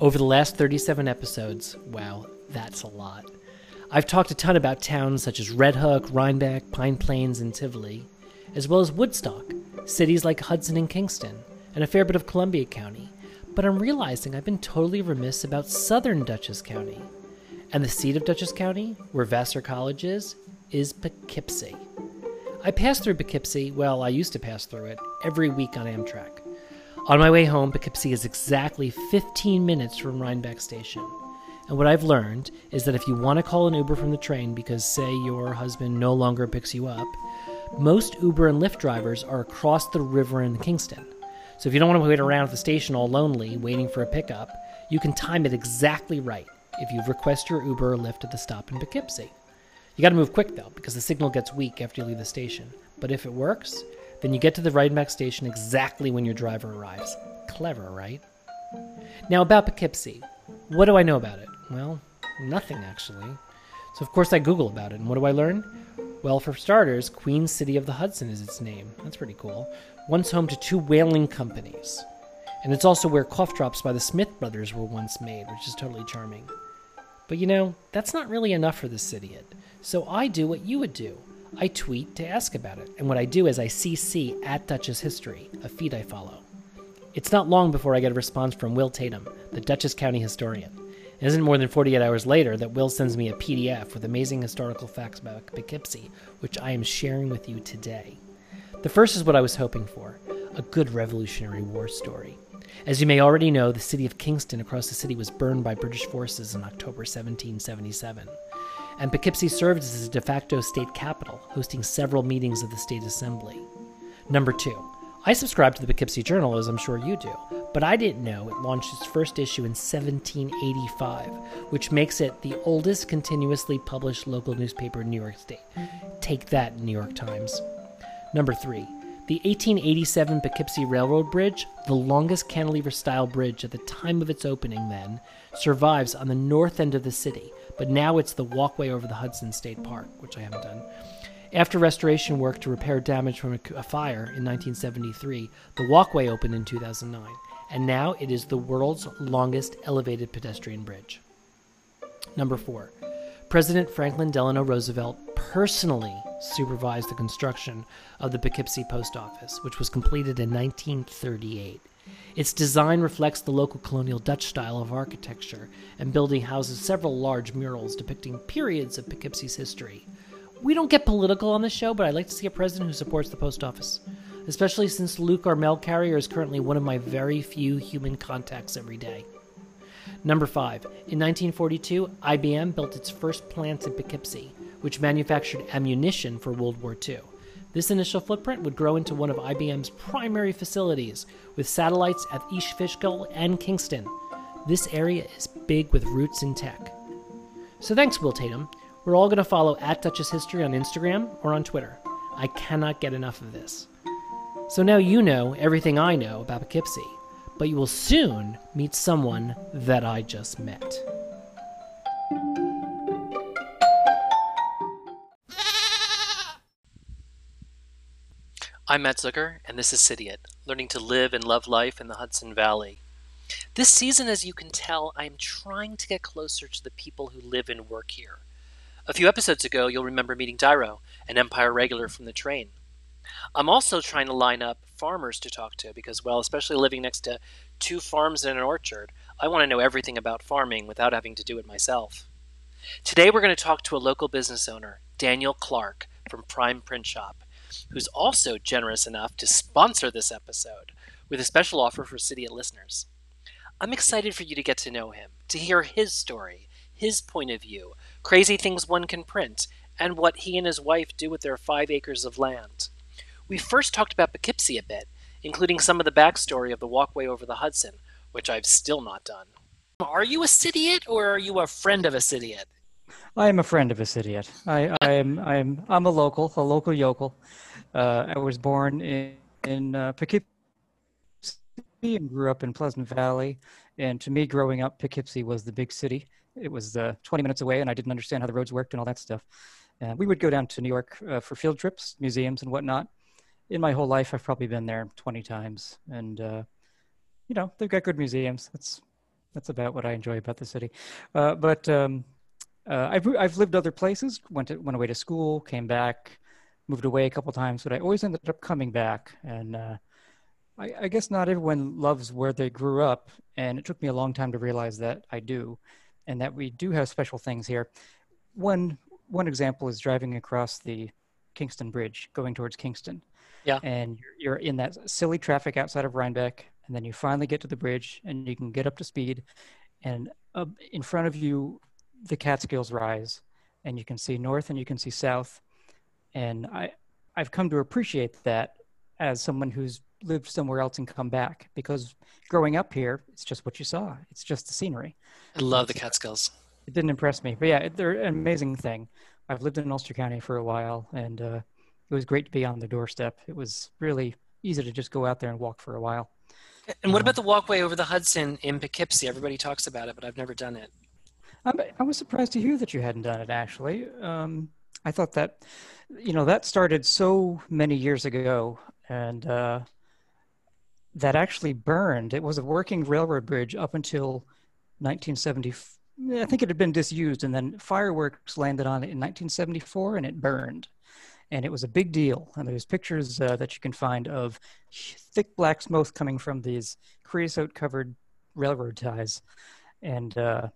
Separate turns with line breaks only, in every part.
Over the last 37 episodes, wow, that's a lot. I've talked a ton about towns such as Red Hook, Rhinebeck, Pine Plains, and Tivoli, as well as Woodstock, cities like Hudson and Kingston, and a fair bit of Columbia County. But I'm realizing I've been totally remiss about southern Dutchess County. And the seat of Dutchess County, where Vassar College is, is Poughkeepsie. I pass through Poughkeepsie, well, I used to pass through it, every week on Amtrak. On my way home, Poughkeepsie is exactly 15 minutes from Rhinebeck Station. And what I've learned is that if you want to call an Uber from the train because, say, your husband no longer picks you up, most Uber and Lyft drivers are across the river in Kingston. So if you don't want to wait around at the station all lonely waiting for a pickup, you can time it exactly right if you request your Uber or Lyft at the stop in Poughkeepsie. You got to move quick though, because the signal gets weak after you leave the station. But if it works, then you get to the Rhinebeck station exactly when your driver arrives. Clever, right? Now, about Poughkeepsie. What do I know about it? Well, nothing actually. So, of course, I Google about it. And what do I learn? Well, for starters, Queen City of the Hudson is its name. That's pretty cool. Once home to two whaling companies. And it's also where cough drops by the Smith brothers were once made, which is totally charming. But you know, that's not really enough for the city. So I do what you would do. I tweet to ask about it. And what I do is I CC at Dutchess History, a feed I follow. It's not long before I get a response from Will Tatum, the Dutchess County historian. It isn't more than 48 hours later that Will sends me a PDF with amazing historical facts about Poughkeepsie, which I am sharing with you today. The first is what I was hoping for a good Revolutionary War story. As you may already know, the city of Kingston across the city was burned by British forces in October 1777. And Poughkeepsie served as a de facto state capital, hosting several meetings of the state assembly. Number two, I subscribe to the Poughkeepsie Journal, as I'm sure you do, but I didn't know it launched its first issue in 1785, which makes it the oldest continuously published local newspaper in New York State. Take that, New York Times. Number three, the 1887 Poughkeepsie Railroad Bridge, the longest cantilever style bridge at the time of its opening then, survives on the north end of the city, but now it's the walkway over the Hudson State Park, which I haven't done. After restoration work to repair damage from a, fire in 1973, the walkway opened in 2009, and now it is the world's longest elevated pedestrian bridge. Number four, President Franklin Delano Roosevelt personally supervised the construction of the Poughkeepsie Post Office, which was completed in 1938. Its design reflects the local colonial Dutch style of architecture, and building houses several large murals depicting periods of Poughkeepsie's history, we don't get political on this show, but I'd like to see a president who supports the post office, especially since Luke, our mail carrier, is currently one of my very few human contacts every day. Number five, in 1942, IBM built its first plant in Poughkeepsie, which manufactured ammunition for World War II. This initial footprint would grow into one of IBM's primary facilities, with satellites at East Fishkill and Kingston. This area is big with roots in tech. So thanks, Will Tatum. We're all going to follow at Dutchess History on Instagram or on Twitter. I cannot get enough of this. So now you know everything I know about Poughkeepsie, but you will soon meet someone that I just met.
I'm Matt Zucker, and this is Sidiot, learning to live and love life in the Hudson Valley. This season, as you can tell, I am trying to get closer to the people who live and work here. A few episodes ago, you'll remember meeting Dairo, an Empire regular from the train. I'm also trying to line up farmers to talk to because, well, especially living next to two farms and an orchard, I want to know everything about farming without having to do it myself. Today, we're going to talk to a local business owner, Daniel Clark from Prime Print Shop, who's also generous enough to sponsor this episode with a special offer for Sidiot listeners. I'm excited for you to get to know him, to hear his story, his point of view, crazy things one can print, and what he and his wife do with their five acres of land. We first talked about Poughkeepsie a bit, including some of the backstory of the walkway over the Hudson, which I've still not done. Are you a Sidiot or are you a friend of a Sidiot?
I am a friend of a Sidiot. I, I am I am I'm a local, a local yokel. Uh, I was born in in uh, Poughkeepsie and grew up in Pleasant Valley. And to me, growing up, Poughkeepsie was the big city it was uh, 20 minutes away, and I didn't understand how the roads worked and all that stuff. And we would go down to New York uh, for field trips, museums, and whatnot. In my whole life, I've probably been there 20 times, and uh, you know they've got good museums. That's that's about what I enjoy about the city. Uh, but um, uh, I've I've lived other places. Went to, went away to school, came back, moved away a couple times, but I always ended up coming back. And uh, I, I guess not everyone loves where they grew up, and it took me a long time to realize that I do, and that we do have special things here. One one example is driving across the Kingston Bridge, going towards Kingston.
Yeah.
And you're, you're in that silly traffic outside of Rhinebeck, and then you finally get to the bridge, and you can get up to speed, and uh, in front of you, the Catskills rise, and you can see north and you can see south, and I I've come to appreciate that as someone who's lived somewhere else and come back because growing up here, it's just what you saw. It's just the scenery.
I love the Catskills.
It didn't impress me, but yeah, they're an amazing thing. I've lived in Ulster County for a while, and uh, it was great to be on the doorstep. It was really easy to just go out there and walk for a while.
And what about the walkway over the Hudson in Poughkeepsie? Everybody talks about it, but I've never done it.
I, I was surprised to hear that you hadn't done it. Actually, um, I thought that, you know, that started so many years ago, and uh, that actually burned. It was a working railroad bridge up until 1970. I think it had been disused, and then fireworks landed on it in 1974, and it burned. And it was a big deal. And there's pictures uh, that you can find of thick black smoke coming from these creosote-covered railroad ties, and uh,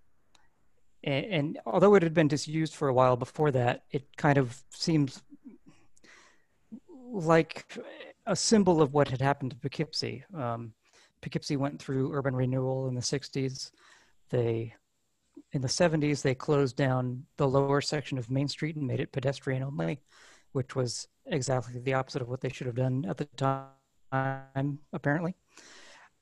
and, and, although it had been disused for a while before that, it kind of seems like a symbol of what had happened to Poughkeepsie. Um, Poughkeepsie went through urban renewal in the 60s. They, in the 70s, they closed down the lower section of Main Street and made it pedestrian only, which was exactly the opposite of what they should have done at the time, apparently.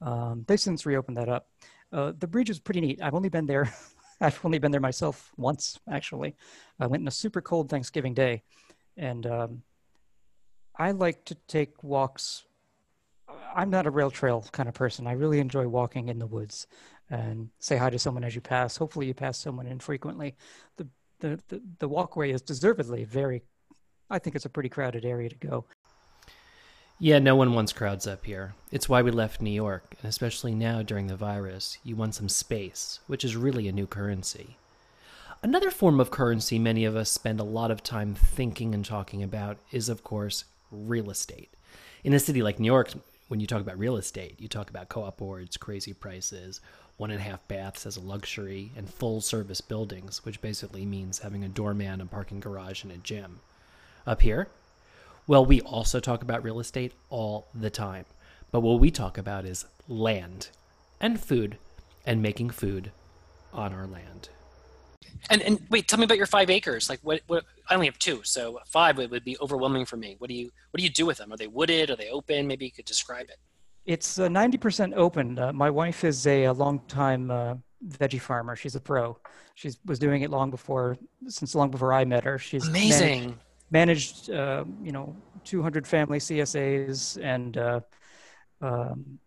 Um, they've since reopened that up. Uh, the bridge is pretty neat. I've only been there I've only been there myself once, actually. I went in a super cold Thanksgiving day, and um, I like to take walks. I'm not a rail trail kind of person. I really enjoy walking in the woods and say hi to someone as you pass. Hopefully, you pass someone infrequently. The the the, the walkway is deservedly very. I think it's a pretty crowded area to go.
Yeah, no one wants crowds up here. It's why we left New York, and especially now during the virus, you want some space, which is really a new currency. Another form of currency many of us spend a lot of time thinking and talking about is, of course, real estate. In a city like New York, when you talk about real estate, you talk about co op boards, crazy prices, one and a half baths as a luxury, and full service buildings, which basically means having a doorman, a parking garage, and a gym. Up here, well, we also talk about real estate all the time. But what we talk about is land and food and making food on our land.
And and wait, tell me about your five acres. Like what? What? I only have two, so five would, would be overwhelming for me. What do you What do you do with them? Are they wooded? Are they open? Maybe you could describe it.
It's uh, ninety percent open. Uh, my wife is a, a long time uh, veggie farmer. She's a pro. She was doing it long before, since long before I met her. She's
amazing.
Managed, managed uh, you know 200 family CSAs and uh, um,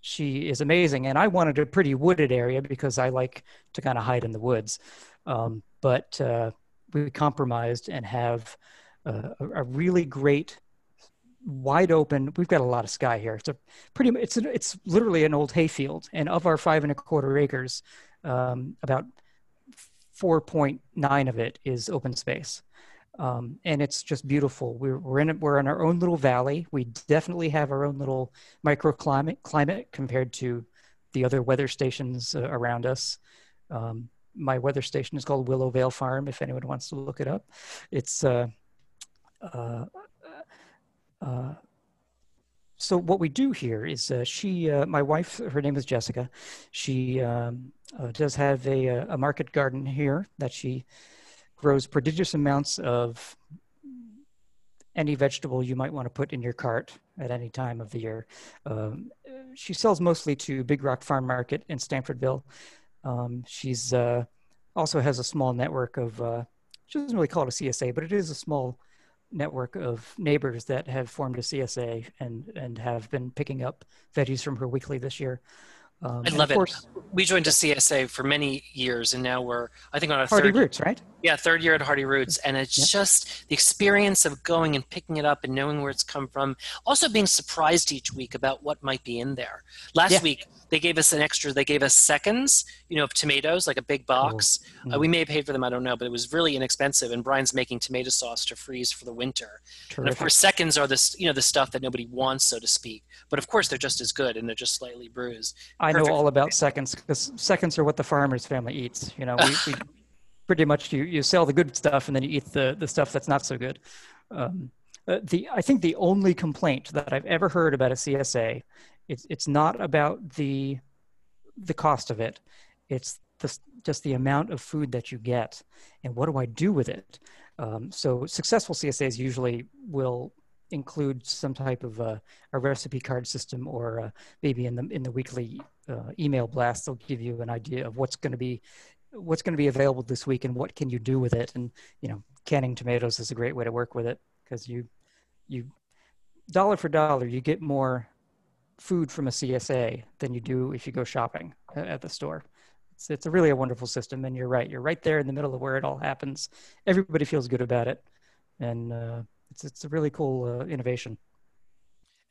she is amazing. And I wanted a pretty wooded area because I like to kind of hide in the woods. Um, but uh, we compromised and have uh, a, a, really great wide open we've got a lot of sky here it's a pretty it's a, it's literally an old hayfield and of our five and a quarter acres um, about 4.9 of it is open space um, and it's just beautiful. We're we're in we're in our own little valley. We definitely have our own little microclimate climate compared to the other weather stations uh, around us. Um, my weather station is called Willow Vale Farm. If anyone wants to look it up, it's. Uh, uh, uh so what we do here is uh, she, uh, my wife, her name is Jessica. She um, does have a, a market garden here that she grows prodigious amounts of any vegetable you might want to put in your cart at any time of the year. Um, she sells mostly to Big Rock Farm Market in Stanfordville. Um, she's uh, also has a small network of, uh, she doesn't really call it a CSA, but it is a small network of neighbors that have formed a CSA and, and have been picking up veggies from her weekly this year.
Um, I love it. we joined a CSA for many years, and now we're I think on our
Hearty
third.
Roots, right?
Yeah, third year at Hearty Roots, and it's
Yep.
just the experience of going and picking it up and knowing where it's come from. Also, being surprised each week about what might be in there. Last
Yeah.
week they gave us an extra. They gave us seconds, you know, of tomatoes, like a big box. Uh,
Mm.
we may have paid for them, I don't know, but it was really inexpensive. And Brian's making tomato sauce to freeze for the winter. And of course, seconds are this, you know, the stuff that nobody wants, so to speak. But of course, they're just as good, and they're just slightly bruised.
I know all about seconds because seconds are what the farmer's family eats. You know, we, we pretty much you, you sell the good stuff and then you eat the, the stuff that's not so good. Um, uh, the I think the only complaint that I've ever heard about a CSA, it's it's not about the the cost of it, it's the, just the amount of food that you get and what do I do with it. Um, so successful CSAs usually will include some type of uh, a recipe card system or uh, maybe in the in the weekly uh, email blast they'll give you an idea of what's going to be what's going to be available this week and what can you do with it? And you know canning tomatoes is a great way to work with it because you you dollar for dollar you get more food from a CSA than you do if you go shopping at the store. It's, it's a really a wonderful system and you're right you're right there in the middle of where it all happens. Everybody feels good about it and uh, it's, it's a really cool uh, innovation.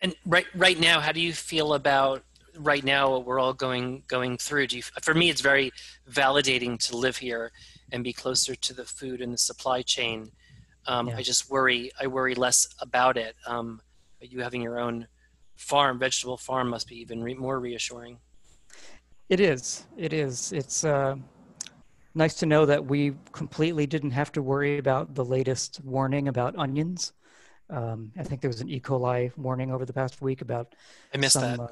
And right right now, how do you feel about right now what we're all going going through? Do you, for me, it's very validating to live here and be closer to the food and the supply chain. Um,
Yeah.
I just worry. I worry less about it. Um, you having your own farm, vegetable farm, must be even re- more reassuring.
It is. It is. It's uh, nice to know that we completely didn't have to worry about the latest warning about onions. Um, I think there was an E. coli warning over the past week about
I missed
some.
that.
Uh,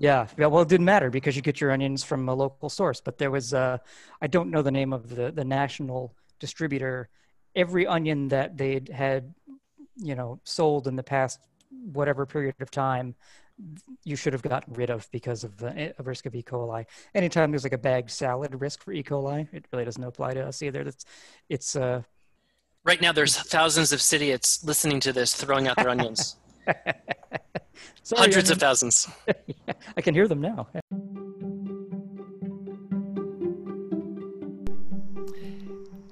yeah, yeah. Well, it didn't matter because you get your onions from a local source. But there was, uh, I don't know the name of the the national distributor. Every onion that they'd had, you know, sold in the past whatever period of time, you should have gotten rid of because of the a risk of E. coli. Anytime there's like a bagged salad risk for E. coli, it really doesn't apply to us either. It's, it's uh,
Right now, there's thousands of idiots listening to this, throwing out their onions.
sorry,
Hundreds of
onion.
thousands.
I can hear them now.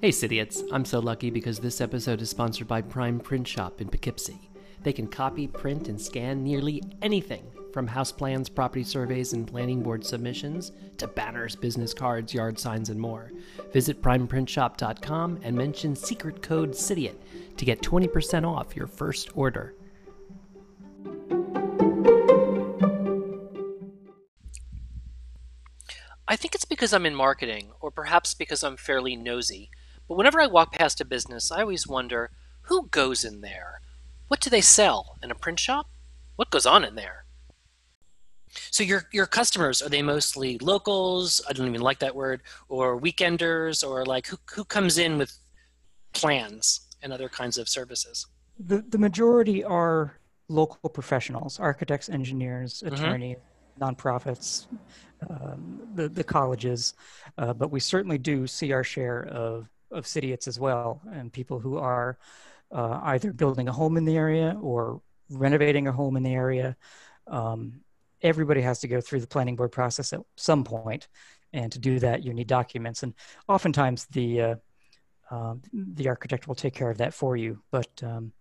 Hey, Idiots! I'm so lucky because this episode is sponsored by Prime Print Shop in Poughkeepsie. They can copy, print, and scan nearly anything from house plans, property surveys, and planning board submissions to banners, business cards, yard signs, and more. Visit primeprintshop.com and mention secret code CIDIOT to get 20% off your first order.
Because I'm in marketing, or perhaps because I'm fairly nosy. But whenever I walk past a business, I always wonder who goes in there? What do they sell? In a print shop? What goes on in there? So your your customers are they mostly locals? I don't even like that word, or weekenders, or like who who comes in with plans and other kinds of services?
The the majority are local professionals, architects, engineers,
Mhm.
attorneys, nonprofits, um, the the colleges, uh, but we certainly do see our share of of idiots as well, and people who are uh, either building a home in the area or renovating a home in the area. Um, everybody has to go through the planning board process at some point, and to do that, you need documents, and oftentimes the uh, um, the architect will take care of that for you. But um,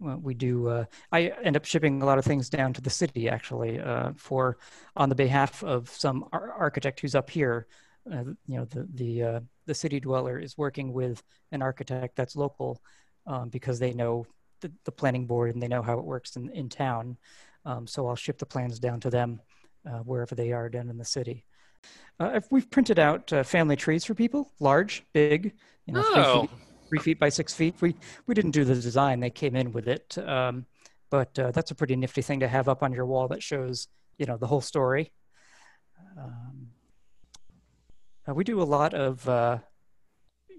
we do. Uh, I end up shipping a lot of things down to the city actually uh, for on the behalf of some ar- architect who's up here. Uh, you know, the the uh, the city dweller is working with an architect that's local um, because they know the, the planning board and they know how it works in in town. Um, so I'll ship the plans down to them uh, wherever they are down in the city. Uh, if we've printed out family trees for people, large, big, you know,
Oh,
three feet by six feet. We we didn't do the design; they came in with it. Um, but uh, that's a pretty nifty thing to have up on your wall that shows you know the whole story. Um, uh, we do a lot of uh,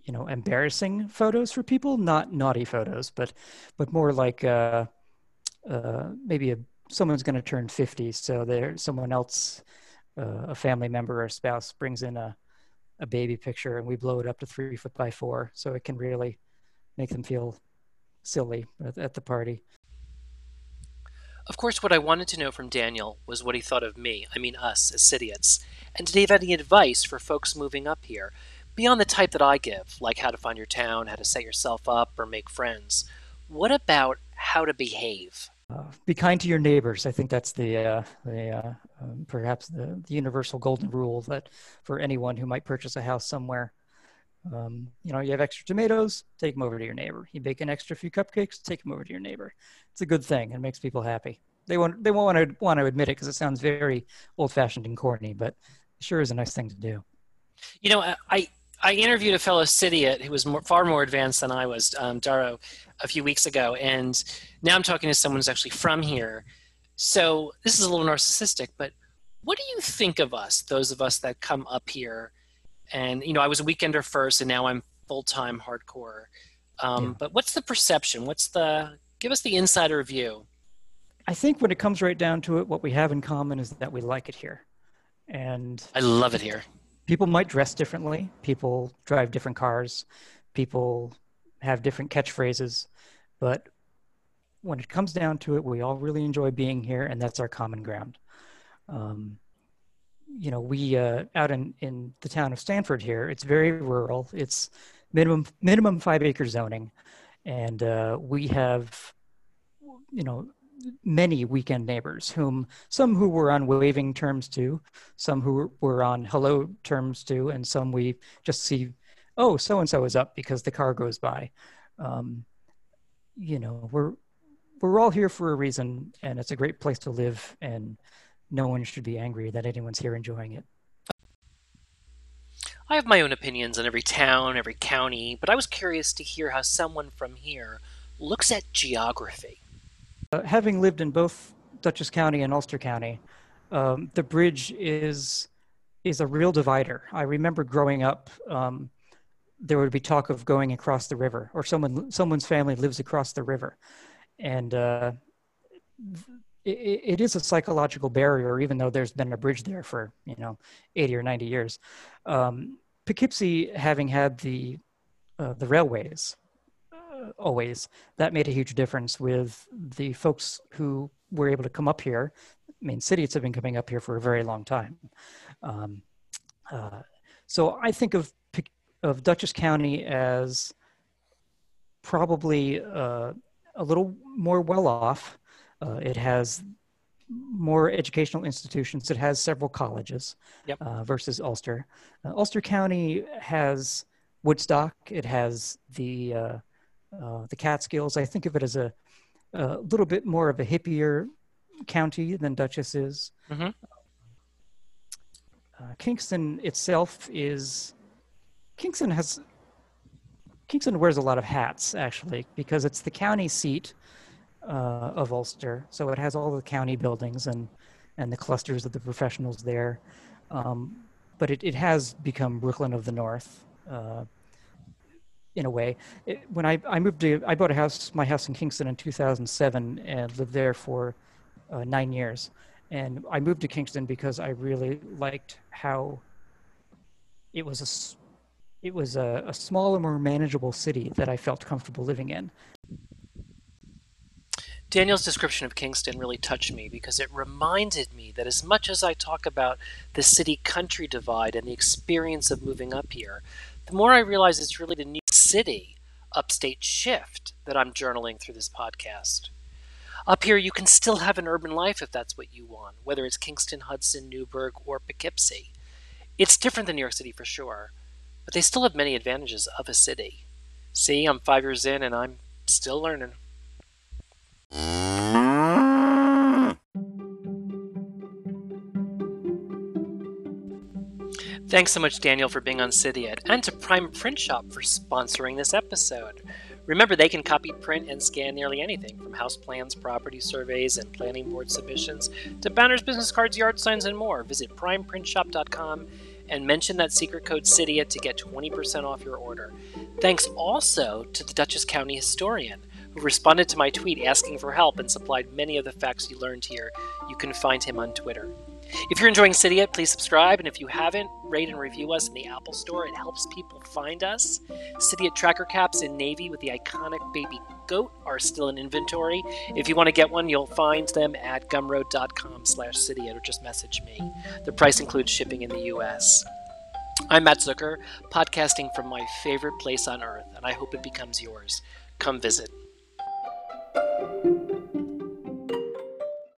you know embarrassing photos for people, not naughty photos, but but more like uh, uh, maybe a, someone's going to turn fifty, so there someone else, uh, a family member or spouse, brings in a a baby picture and we blow it up to three foot by four so it can really make them feel silly at, at the party
Of course, what I wanted to know from Daniel was what he thought of me, I mean us, as Sidiots, and did he have any advice for folks moving up here? Beyond the type that I give, like how to find your town, how to set yourself up, or make friends, what about how to behave?
Be kind to your neighbors. I think that's the, uh, the uh, um, perhaps the, the, universal golden rule that for anyone who might purchase a house somewhere. Um, you know, you have extra tomatoes, take them over to your neighbor. You bake an extra few cupcakes, take them over to your neighbor. It's a good thing. It makes people happy. They won't they won't want to want to admit it because it sounds very old fashioned and corny, but it sure is a nice thing to do.
You know, I I interviewed a fellow Sidiot who was more, far more advanced than I was, um, Daro, a few weeks ago, and now I'm talking to someone who's actually from here. So this is a little narcissistic, but what do you think of us, those of us that come up here? And you know, I was a weekender first, and now I'm full time hardcore. Um, yeah. But what's the perception? What's the give us the insider view?
I think when it comes right down to it, what we have in common is that we like it here, and
I love it here
people might dress differently. People drive different cars. People have different catchphrases. But when it comes down to it we all really enjoy being here and that's our common ground. Um, you know we uh, out in, in the town of stanford here it's very rural. It's minimum minimum five acre zoning. And uh, we have you know many weekend neighbors, whom some who were on waving terms to, some who were on hello terms to, and some we just see, oh, so and so is up because the car goes by. Um, you know, we're we're all here for a reason, and it's a great place to live, and no one should be angry that anyone's here enjoying it.
I have my own opinions on every town, every county, but I was curious to hear how someone from here looks at geography.
Uh, having lived in both Dutchess County and Ulster County, um, the bridge is is a real divider. I remember growing up, um, there would be talk of going across the river, or someone someone's family lives across the river, and uh, it, it is a psychological barrier, even though there's been a bridge there for you know 80 or 90 years. Um, Poughkeepsie, having had the uh, the railways always. That made a huge difference with the folks who were able to come up here. Main cities have been coming up here for a very long time. Um, uh, so I think of of Dutchess County as probably uh, a little more well off. Uh, it has more educational institutions. It has several colleges
yep.
Uh, versus Ulster. Uh, Ulster County has Woodstock. It has the uh, the Catskills. I think of it as a, a, little bit more of a hippier county than Dutchess is.
Mm-hmm.
Uh, Kingston itself is Kingston has Kingston wears a lot of hats actually because it's the county seat uh, of Ulster, so it has all the county buildings and and the clusters of the professionals there. Um, but it, it has become Brooklyn of the North. Uh, in a way. It, when I, I moved to, I bought a house, my house in Kingston in 2007 and lived there for uh, nine years. And I moved to Kingston because I really liked how it was a, it was a, a smaller, more manageable city that I felt comfortable living in.
Daniel's description of Kingston really touched me because it reminded me that as much as I talk about the city country divide and the experience of moving up here, the more I realize it's really the New City upstate shift that I'm journaling through this podcast. Up here, you can still have an urban life if that's what you want, whether it's Kingston, Hudson, Newburgh, or Poughkeepsie. It's different than New York City for sure, but they still have many advantages of a city. See, I'm five years in and I'm still learning. Thanks so much, Daniel, for being on Sidiot, and to Prime Print Shop for sponsoring this episode. Remember, they can copy, print, and scan nearly anything from house plans, property surveys, and planning board submissions to banners, business cards, yard signs, and more. Visit primeprintshop.com and mention that secret code Sidiot to get 20% off your order. Thanks also to the Dutchess County historian who responded to my tweet asking for help and supplied many of the facts you learned here. You can find him on Twitter. If you're enjoying Sidiot, please subscribe, and if you haven't, rate and review us in the Apple Store. It helps people find us. Sidiot tracker caps in navy with the iconic baby goat are still in inventory. If you want to get one, you'll find them at gumroad.com slash cityite or just message me. The price includes shipping in the U.S. I'm Matt Zucker, podcasting from my favorite place on earth, and I hope it becomes yours. Come visit.